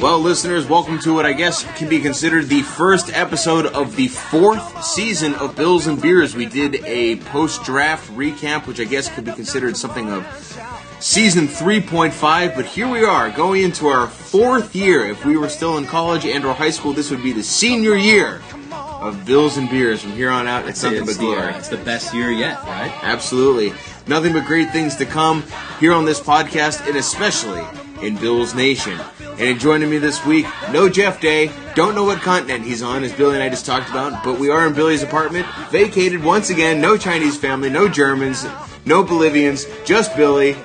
Well, listeners, welcome to what I guess can be considered the first episode of the fourth season of Bills and Beers. We did a post draft recap, which I guess could be considered something of season 3.5, but here we are going into our fourth year. If we were still in college and or high school, this would be the senior year of Bills and Beers. From here on out, it's nothing It's but the, glory. it's the best year yet, right? Absolutely. Nothing but great things to come here on this podcast and especially in Bills Nation. And joining me this week, no Jeff Day. Don't know what continent he's on, as Billy and I just talked about, but we are in Billy's apartment, vacated once again. No Chinese family, no Germans, no Bolivians, just Billy.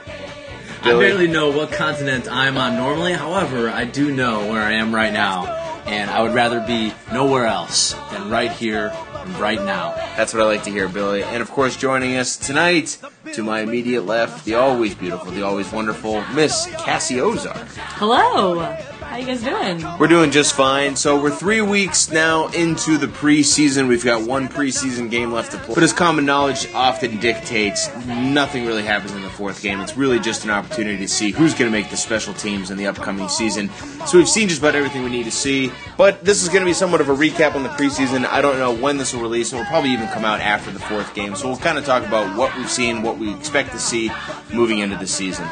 I barely know what continent I'm on normally. However, I do know where I am right now, and I would rather be nowhere else than right here right now. That's what I like to hear, Billy. And of course, joining us tonight, to my immediate left, the always beautiful, the always wonderful Miss Cassie Ozark. Hello. How you guys doing? We're doing just fine. So we're three weeks now into the preseason. We've got one preseason game left to play. But as common knowledge often dictates, nothing really happens in the fourth game. It's really just an opportunity to see who's going to make the special teams in the upcoming season. So we've seen just about everything we need to see. But this is going to be somewhat of a recap on the preseason. I don't know when this will release, it will probably even come out after the fourth game. So we'll kind of talk about what we've seen, what we expect to see moving into the season.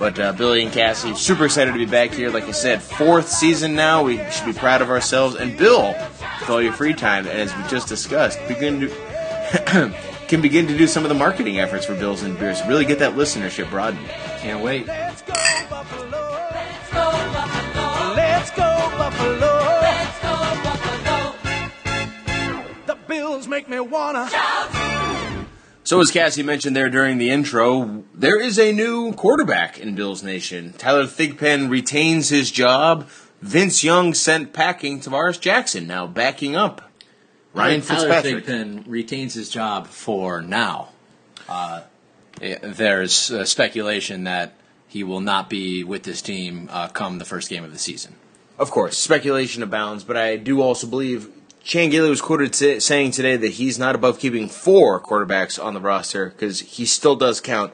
But uh, Billy and Cassie, super excited to be back here. Like I said, fourth season now. We should be proud of ourselves. And Bill, with all your free time, as we just discussed, begin to can begin to do some of the marketing efforts for Bills and Beers. Really get that listenership broadened. Can't wait. Let's go Buffalo. Let's go Buffalo. The bills make me wanna. So, as Cassie mentioned there during the intro, there is a new quarterback in Bills Nation. Tyler Thigpen retains his job. Vince Young sent packing Tarvaris Jackson, now backing up Ryan Tyler Fitzpatrick. Thigpen retains his job for now. Uh, eh, there's uh, speculation that he will not be with this team uh, come the first game of the season. Of course, speculation abounds, but I do also believe Chan Gailey was quoted t- saying today that he's not above keeping four quarterbacks on the roster because he still does count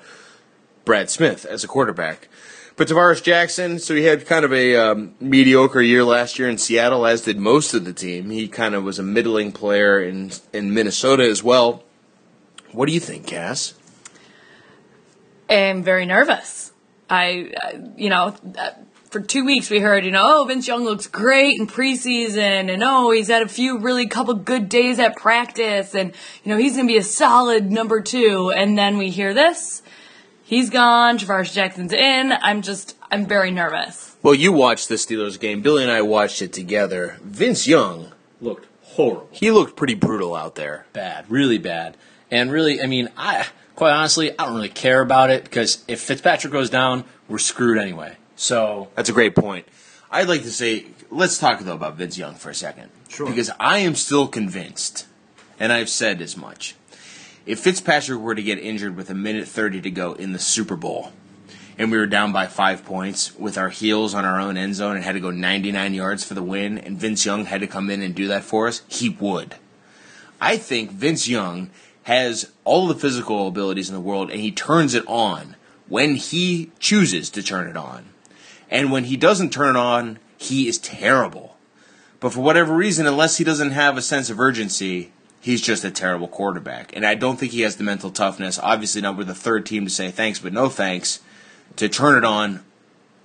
Brad Smith as a quarterback. But Tarvaris Jackson, so he had kind of a um, mediocre year last year in Seattle, as did most of the team. He kind of was a middling player in in Minnesota as well. What do you think, Cass? I'm very nervous. I, you know, for two weeks we heard, you know, oh, Vince Young looks great in preseason, and oh, he's had a few really couple good days at practice, and you know, he's gonna be a solid number two. And then we hear this, he's gone, Tarvaris Jackson's in. I'm just, I'm very nervous. Well, you watched the Steelers game. Billy and I watched it together. Vince Young, Looked horrible. he looked pretty brutal out there. bad, really bad. And really, I mean, I quite honestly, I don't really care about it because if Fitzpatrick goes down, we're screwed anyway. So That's a great point. I'd like to say, let's talk though about Vince Young for a second. Sure. Because I am still convinced, and I've said as much. If Fitzpatrick were to get injured with a minute 30 to go in the Super Bowl, and we were down by five points with our heels on our own end zone and had to go 99 yards for the win, and Vince Young had to come in and do that for us, he would. I think Vince Young has all the physical abilities in the world, and he turns it on when he chooses to turn it on. And when he doesn't turn it on, he is terrible. But for whatever reason, unless he doesn't have a sense of urgency, he's just a terrible quarterback. And I don't think he has the mental toughness, obviously not with the third team to say thanks, but no thanks, to turn it on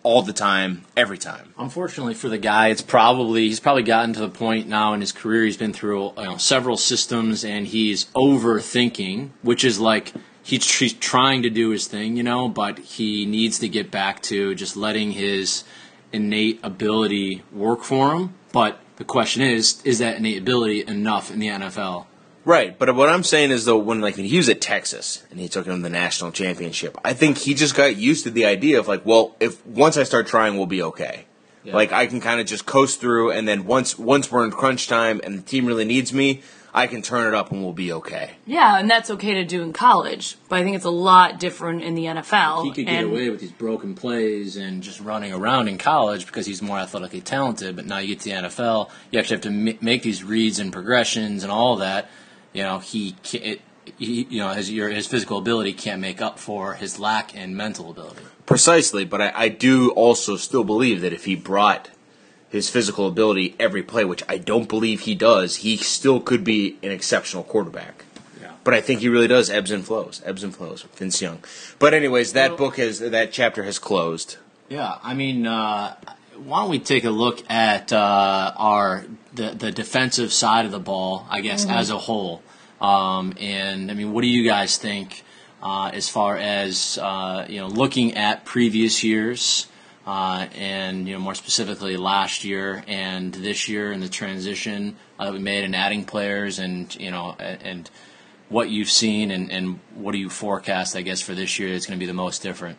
all the time, every time. Unfortunately for the guy, it's probably he's probably gotten to the point now in his career he's been through you know, several systems and he's overthinking, which is like he's, he's trying to do his thing, you know, but he needs to get back to just letting his innate ability work for him. But the question is, is that innate ability enough in the NFL? Right, but what I'm saying is though, when like when he was at Texas and he took him to the national championship, I think he just got used to the idea of like, well, if once I start trying, we'll be okay. Yeah. Like I can kind of just coast through, and then once once we're in crunch time and the team really needs me, I can turn it up and we'll be okay. Yeah, and that's okay to do in college, but I think it's a lot different in the NFL. He could get and away with these broken plays and just running around in college because he's more athletically talented. But now you get to the NFL, you actually have to ma- make these reads and progressions and all that. You know, he ca- it, he, you know his your, his physical ability can't make up for his lack in mental ability. Precisely, but I, I do also still believe that if he brought his physical ability every play, which I don't believe he does, he still could be an exceptional quarterback. Yeah. But I think he really does ebbs and flows, ebbs and flows. Vince Young. But anyways, that Well- book has that chapter has closed. Yeah, I mean, uh, why don't we take a look at uh, our the the defensive side of the ball, I guess, as a whole. Um, and I mean, what do you guys think uh, as far as uh, you know, looking at previous years, uh, and you know, more specifically last year and this year, and the transition uh, that we made in adding players, and you know, and, and what you've seen, and, and what do you forecast, I guess, for this year that's going to be the most different.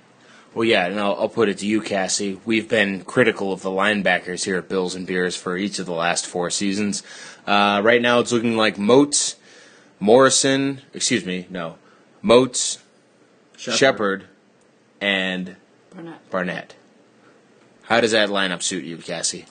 Well, yeah, and I'll, I'll put it to you, Cassie. We've been critical of the linebackers here at Bills and Beers for each of the last four seasons. Uh, right now, it's looking like Moats, Morrison, excuse me, no, Moats, Sheppard, and Barnett. Barnett. How does that lineup suit you, Cassie?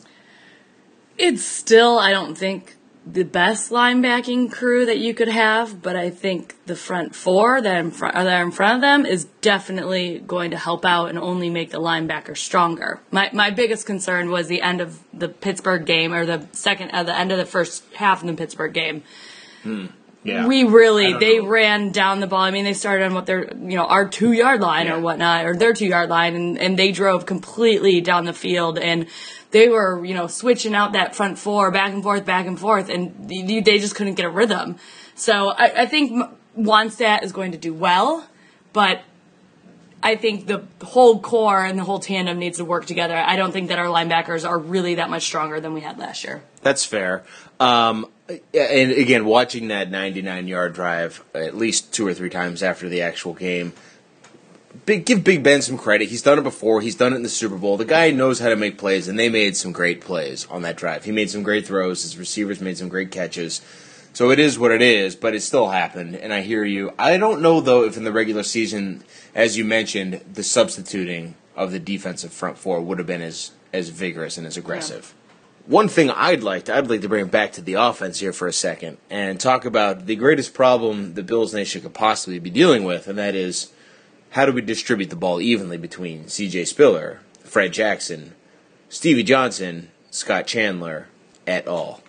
It's still, I don't think, the best linebacking crew that you could have, but I think the front four that, in front, that are in front of them is definitely going to help out and only make the linebackers stronger. My my biggest concern was the end of the Pittsburgh game, or the second, uh, the end of the first half of the Pittsburgh game. Yeah. We really they know. ran down the ball. I mean, they started on what their you know our two yard line Yeah. or whatnot, or their two yard line, and and they drove completely down the field, and they were you know switching out that front four back and forth, back and forth, and they they just couldn't get a rhythm. So I, I think Wannstedt is going to do well, but. I think the whole core and the whole tandem needs to work together. I don't think that our linebackers are really that much stronger than we had last year. That's fair. Um, and again, watching that 99 yard drive at least two or three times after the actual game, big, give Big Ben some credit. He's done it before. He's done it in the Super Bowl. The guy knows how to make plays, and they made some great plays on that drive. He made some great throws. His receivers made some great catches. So it is what it is, but it still happened, and I hear you. I don't know though if in the regular season, as you mentioned, the substituting of the defensive front four would have been as as vigorous and as aggressive. One thing I'd like to I'd like to bring back to the offense here for a second and talk about the greatest problem the Bills Nation could possibly be dealing with, and that is how do we distribute the ball evenly between C.J. Spiller, Fred Jackson, Stevie Johnson, Scott Chandler, et al.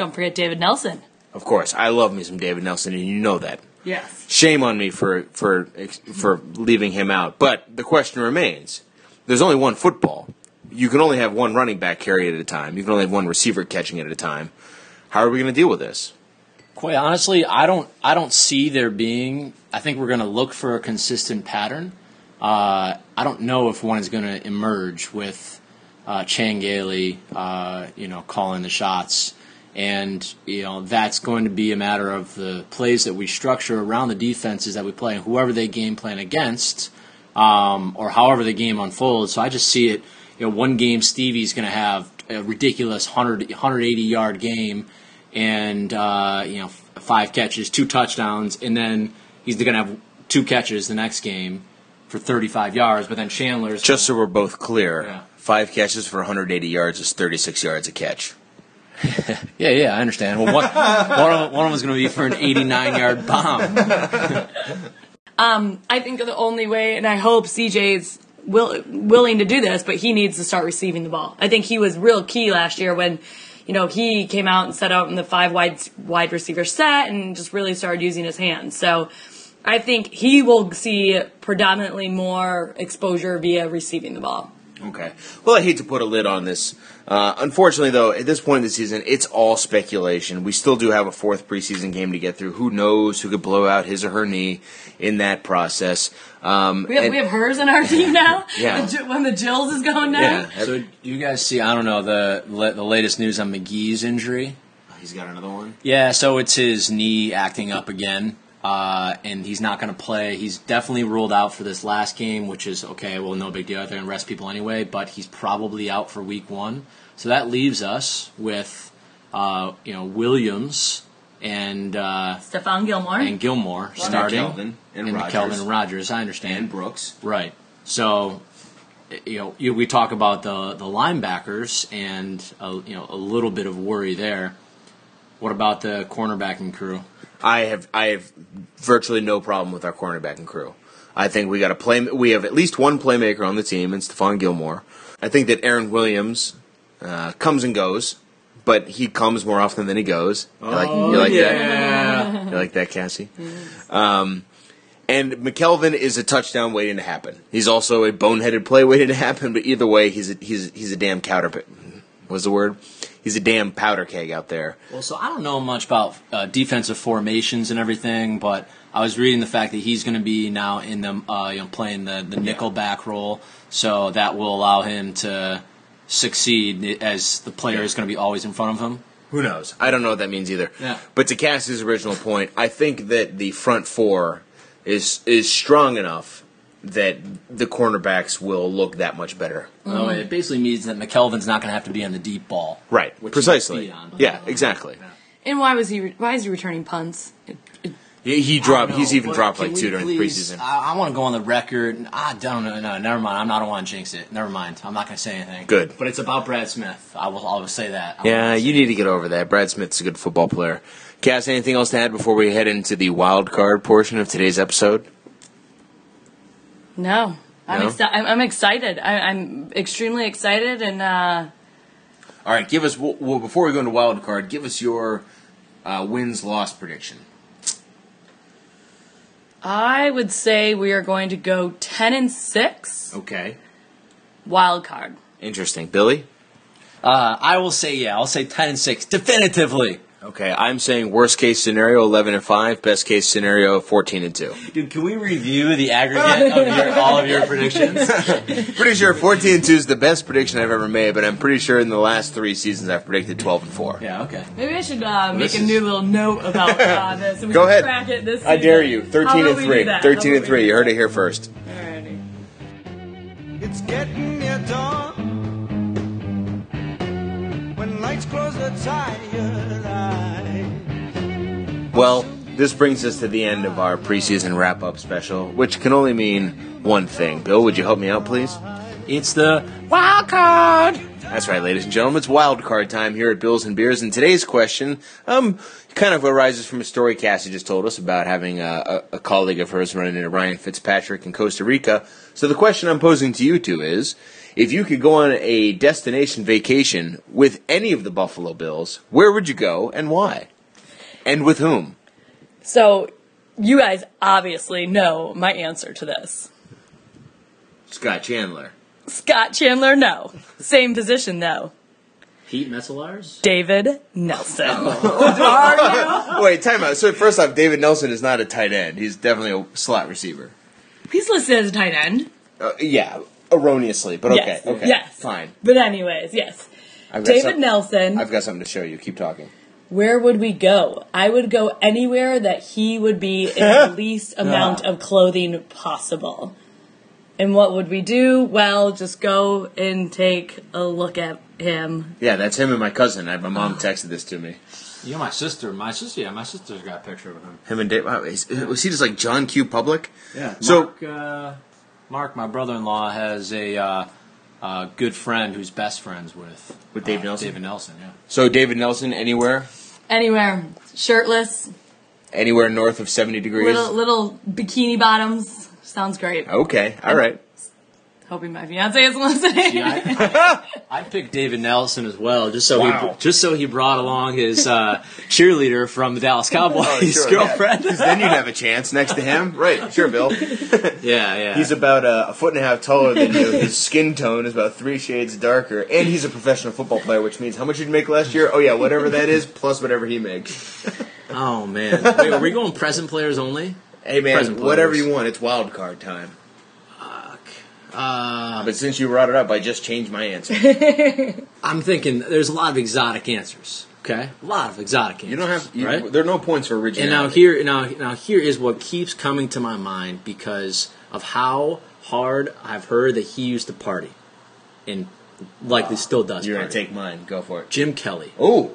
Don't forget David Nelson. Of course, I love me some David Nelson, and you know that. Yes. Shame on me for for for leaving him out. But the question remains: There's only one football. You can only have one running back carry it at a time. You can only have one receiver catching it at a time. How are we going to deal with this? Quite honestly, I don't. I don't see there being. I think we're going to look for a consistent pattern. Uh, I don't know if one is going to emerge with uh, Chan Gailey, uh, you know, calling the shots, and you know that's going to be a matter of the plays that we structure around the defenses that we play, and whoever they game plan against, um, or however the game unfolds. So I just see it. You know, one game Stevie's going to have a ridiculous 100, 180 yard game and uh, you know f- five catches, two touchdowns, and then he's going to have two catches the next game for 35 yards. But then Chandler's Just so we're both clear, Yeah. five catches for 180 yards is 36 yards a catch. yeah, yeah, I understand. Well, one one of, one of them is going to be for an 89 yard bomb. Um, I think the only way, and I hope CJ's will, willing to do this, but he needs to start receiving the ball. I think he was real key last year when, you know, he came out and set out in the five wide wide receiver set and just really started using his hands. So I think he will see predominantly more exposure via receiving the ball. Okay. Well, I hate to put a lid on this. Uh, unfortunately, though, at this point in the season, it's all speculation. We still do have a fourth preseason game to get through. Who knows who could blow out his or her knee in that process? Um, We have, and- we have hers in our team now. Yeah. The Gi- when the Jills is going down. yeah. So do you guys see? I don't know the the latest news on McGee's injury. He's got another one. Yeah, so it's his knee acting up again, uh, and he's not going to play. He's definitely ruled out for this last game, which is okay. Well, no big deal. They're going to rest people anyway, but he's probably out for week one. So that leaves us with, uh, you know, Williams and uh, Stephon Gilmore. and Gilmore starting, Kelvin and Rogers. Kelvin and Rogers. I understand. And Brooks. Right. So, you know, you, we talk about the the linebackers and a, you know a little bit of worry there. What about the cornerbacking crew? I have I have virtually no problem with our cornerbacking crew. I think we got a play. We have at least one playmaker on the team, and Stephon Gilmore. I think that Aaron Williams uh, comes and goes, but he comes more often than he goes. You like, you like that? You like that, Cassie? Um, and McKelvin is a touchdown waiting to happen. He's also a boneheaded play waiting to happen. But either way, he's a, he's he's a damn powder. What's the word? He's a damn powder keg out there. Well, so I don't know much about uh, defensive formations and everything, but I was reading the fact that he's going to be now in the uh, you know playing the the nickel back role, so that will allow him to succeed as the player is going to be always in front of him. Who knows? I don't know what that means either. Yeah. But to Cassie's original point, I think that the front four is is strong enough that the cornerbacks will look that much better. Oh, it basically means that McKelvin's not going to have to be on the deep ball. Right. Which Precisely. he's on. Yeah, exactly. And why was he? Re- why is he returning punts? It, it, He, he dropped. I He's even but dropped like two during the preseason. I, I want to go on the record. I don't know. No, never mind. I'm not. I don't want to jinx it. Never mind. I'm not going to say anything. Good. But it's about Brad Smith. I will. I will say that. I yeah, will you need to get over that. Brad Smith's a good football player. Cass, anything else to add before we head into the wild card portion of today's episode? No, I'm, No? exci- I'm, I'm excited. I, I'm extremely excited, and uh, All right, give us well, well before we go into wild card. Give us your uh, wins loss prediction. I would say we are going to go ten and six. Okay, Wild card. interesting, Billy. Uh, I will say yeah. I'll say ten and six definitively. Okay, I'm saying worst case scenario eleven and five, best case scenario fourteen and two. Dude, can we review the aggregate of your, all of your predictions? Pretty sure fourteen and two is the best prediction I've ever made, but I'm pretty sure in the last three seasons I've predicted twelve and four. Yeah. Okay. Maybe I should uh, make a is- new little note about uh, this. And we Go can ahead. Track it this I dare season. you. How Thirteen about and we three. do that? Thirteen How and about we three. You heard it here first. Alrighty. It's getting near dawn. Well, this brings us to the end of our preseason wrap up special, which can only mean one thing. Bill, would you help me out, please? It's the wild card. That's right, ladies and gentlemen. It's wild card time here at Bills and Beers. And today's question, um, kind of arises from a story Cassie just told us about having a, a, a colleague of hers running into Ryan Fitzpatrick in Costa Rica. So the question I'm posing to you two is, if you could go on a destination vacation with any of the Buffalo Bills, where would you go and why? And with whom? So, you guys obviously know my answer to this. Scott Chandler. Scott Chandler, no. Same position, though. Pete Metzelaars. David Nelson. Wait, time out. So first off, David Nelson is not a tight end. He's definitely a slot receiver. He's listed as a tight end. Uh, yeah, erroneously, but okay, yes. okay, Yes. fine. But anyways, yes. I've David some- Nelson. I've got something to show you. Keep talking. Where would we go? I would go anywhere that he would be in the least amount of clothing possible. And what would we do? Well, just go and take a look at him. Yeah, that's him and my cousin. I, my mom texted this to me. You know my sister. My sister. Yeah, my sister's got a picture of him. Him and Dave. Wow, is- was he just like John Q. Public? Yeah. So- Mark, uh, Mark, my brother-in-law, has a uh, uh, good friend who's best friends with With Dave uh, Nelson? David Nelson. Yeah. So David Nelson, anywhere, Anywhere, shirtless, anywhere north of seventy degrees. little little bikini bottoms. Sounds great. Okay, all right. Hoping my fiance is listening. Yeah, I, I picked David Nelson as well, just so Wow. he just so he brought along his uh, cheerleader from the Dallas Cowboys Oh, sure, girlfriend. yeah. 'Cause then you'd have a chance next to him, right? Sure, Bill. Yeah, yeah. He's about uh, a foot and a half taller than you. His skin tone is about three shades darker, and he's a professional football player, which means how much did you make last year? Oh yeah, whatever that is, plus whatever he makes. oh man. Wait, are we going present players only? Hey man, whatever you want. It's wild card time. Uh, But since you brought it up, I just changed my answer. I'm thinking there's a lot of exotic answers. Okay, a lot of exotic answers. You don't have. You, right? There are no points for original. And now here, now, now here is what keeps coming to my mind because of how hard I've heard that he used to party, and likely still does. you're gonna take mine. Go for it. Jim Kelly. Oh,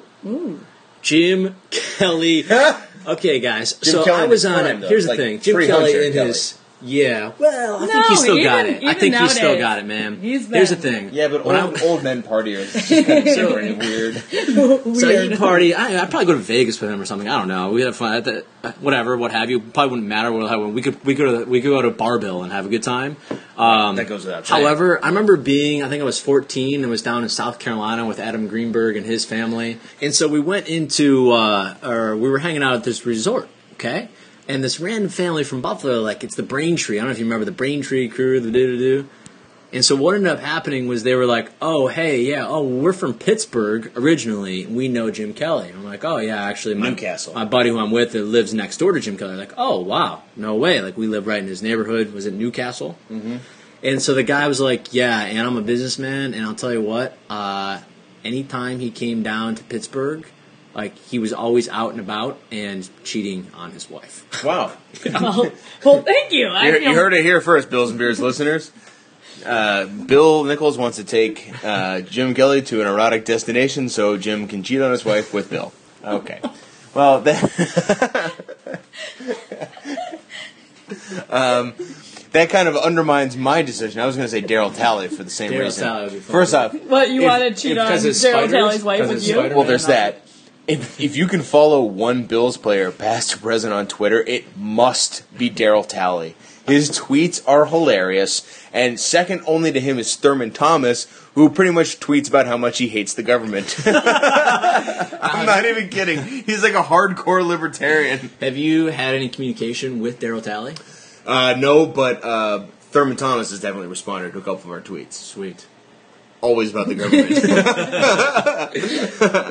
Jim Kelly. Okay, guys. Jim so Kelly I was on it. though. Here's the Like thing. Jim Kelly in his Yeah, well, I think No, he still got it. I even think he still got it, man. he's Here's the thing. Yeah, but When old, I- old men partiers. It's just kind of different and weird. So he'd party. I, I'd probably go to Vegas with him or something. I don't know. We had fun. At the, whatever, what have you. Probably wouldn't matter. What have- we could we could we could go to Bar-Bill and have a good time. Um, That goes without saying. However, I remember being I think I was 14 and was down in South Carolina with Adam Greenberg and his family, and so we went into uh, or we were hanging out at this resort. Okay. And this random family from Buffalo, like it's the Braintree. I don't know if you remember the Braintree crew, the do do do. And so what ended up happening was they were like, "Oh, hey, yeah, oh, we're from Pittsburgh originally. We know Jim Kelly." I'm like, "Oh, yeah, actually, my, Newcastle. my buddy who I'm with that lives next door to Jim Kelly." Like, "Oh, wow, no way! Like we live right in his neighborhood. Was it Newcastle?" Mm-hmm. And so the guy was like, "Yeah, and I'm a businessman, and I'll tell you what. Uh, anytime he came down to Pittsburgh, like he was always out and about and cheating on his wife." Wow. well, well, thank you. I You, feel you heard it here first, Bills and Beers listeners. Uh, Bill Nichols wants to take uh, Jim Kelly to an erotic destination so Jim can cheat on his wife with Bill. Okay. Well, that, um, that kind of undermines my decision. I was going to say Darryl Talley for the same Darryl reason. Talley would be. First off, What you if- want to cheat on Darryl spiders? Talley's wife with of you? spiders? well, there's that. If, if you can follow one Bills player past to present on Twitter, it must be Darryl Talley. His tweets are hilarious, and second only to him is Thurman Thomas, who pretty much tweets about how much he hates the government. I'm not even kidding. He's like a hardcore libertarian. Have you had any communication with Darryl Talley? Uh, no, but uh, Thurman Thomas has definitely responded to a couple of our tweets. Sweet. Always about the government.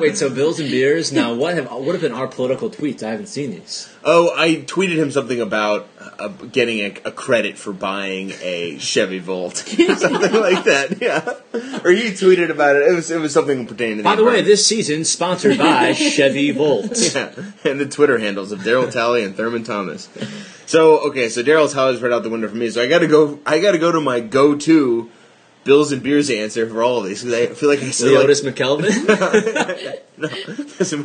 Wait, so bills and beers. Now, what have what have been our political tweets? I haven't seen these. Oh, I tweeted him something about uh, getting a, a credit for buying a Chevy Volt, something like that. Yeah, or he tweeted about it. It was it was something pertaining to. By the way, environment. this season sponsored by Chevy Volt. yeah, and the Twitter handles of Darryl Talley and Thurman Thomas. So okay, so Darryl Talley's right out the window for me. So I got to go. I got to go to my go-to Bills and Beers answer for all of these I feel like I still like, McKelvin.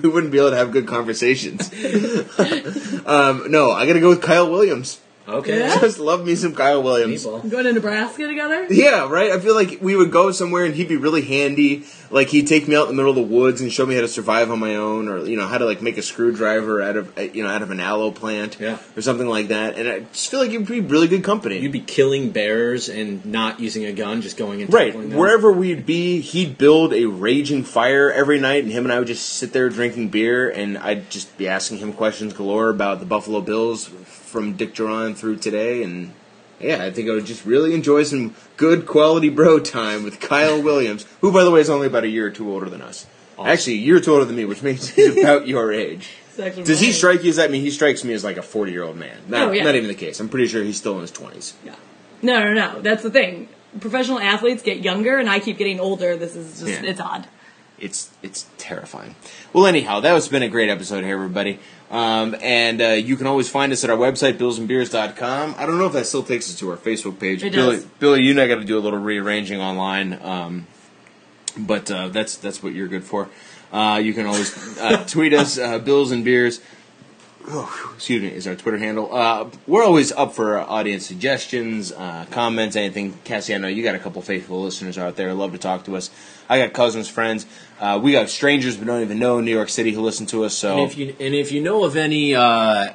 we wouldn't be able to have good conversations. um, no, I got to go with Kyle Williams. Okay. Yeah? Just love me some Kyle Williams. Meatball. Going to Nebraska together? Yeah, right. I feel like we would go somewhere and he'd be really handy. Like he'd take me out in the middle of the woods and show me how to survive on my own, or you know how to like make a screwdriver out of uh, you know out of an aloe plant, Yeah. or something like that. And I just feel like you'd be really good company. You'd be killing bears and not using a gun, just going and Right, tackling them. wherever we'd be, he'd build a raging fire every night, and him and I would just sit there drinking beer, and I'd just be asking him questions galore about the Buffalo Bills from Dick Jauron through today, and yeah, I think I would just really enjoy some good quality bro time with Kyle Williams, who, by the way, is only about a year or two older than us. Actually, a year or two older than me, which means he's about your age. Actually Does he strike you as? that? I mean, he strikes me as like a forty-year-old man. Not, Oh, yeah. not even the case. I'm pretty sure he's still in his twenties. Yeah. No, no, no. That's the thing. Professional athletes get younger, and I keep getting older. This is just, Yeah. it's odd. it's it's terrifying. Well, anyhow, that has been a great episode here, everybody. Um, and uh, you can always find us at our website, billsandbeers.com. I don't know if that still takes us to our Facebook page. It Billy, does. Billy, you and I got to do a little rearranging online, um, but uh, that's that's what you're good for. Uh, you can always uh, tweet us, uh, Bills and Beers. Oh, excuse me, is our Twitter handle. Uh, we're always up for audience suggestions, uh, comments, anything. Cassie, I know you got a couple faithful listeners out there. Love to talk to us. I got cousins, friends. Uh, we got strangers we don't even know in New York City who listen to us. So And if you and if you know of any uh,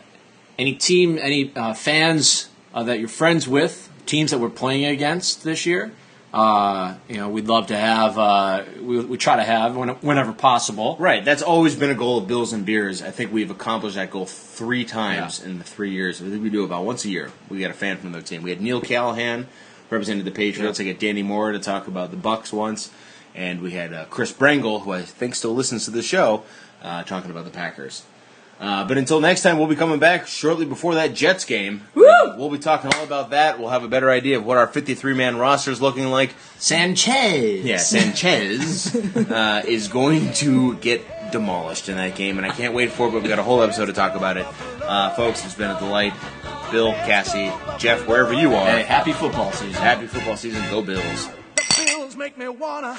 any team, any uh, fans uh, that you're friends with, teams that we're playing against this year, uh, you know, we'd love to have. Uh, we, we try to have when, whenever possible. Right, that's always been a goal of Bills and Beers. I think we've accomplished that goal three times Yeah. in the three years. I think we do about once a year. We got a fan from the team. We had Neil Callahan represented the Patriots. I got Danny Moore to talk about the Bucks once, and we had uh, Chris Brangle, who I think still listens to the show, uh, talking about the Packers. Uh, but until next time, we'll be coming back shortly before that Jets game. Woo! We'll be talking all about that. We'll have a better idea of what our 53 man roster is looking like. Sanchez. Yeah, Sanchez uh, is going to get demolished in that game, and I can't wait for it. But we got a whole episode to talk about it, uh, folks. It's been a delight. Bill, Cassie, Jeff, wherever you are. Hey, happy football season. Happy football season. Go Bills. Bills make me wanna.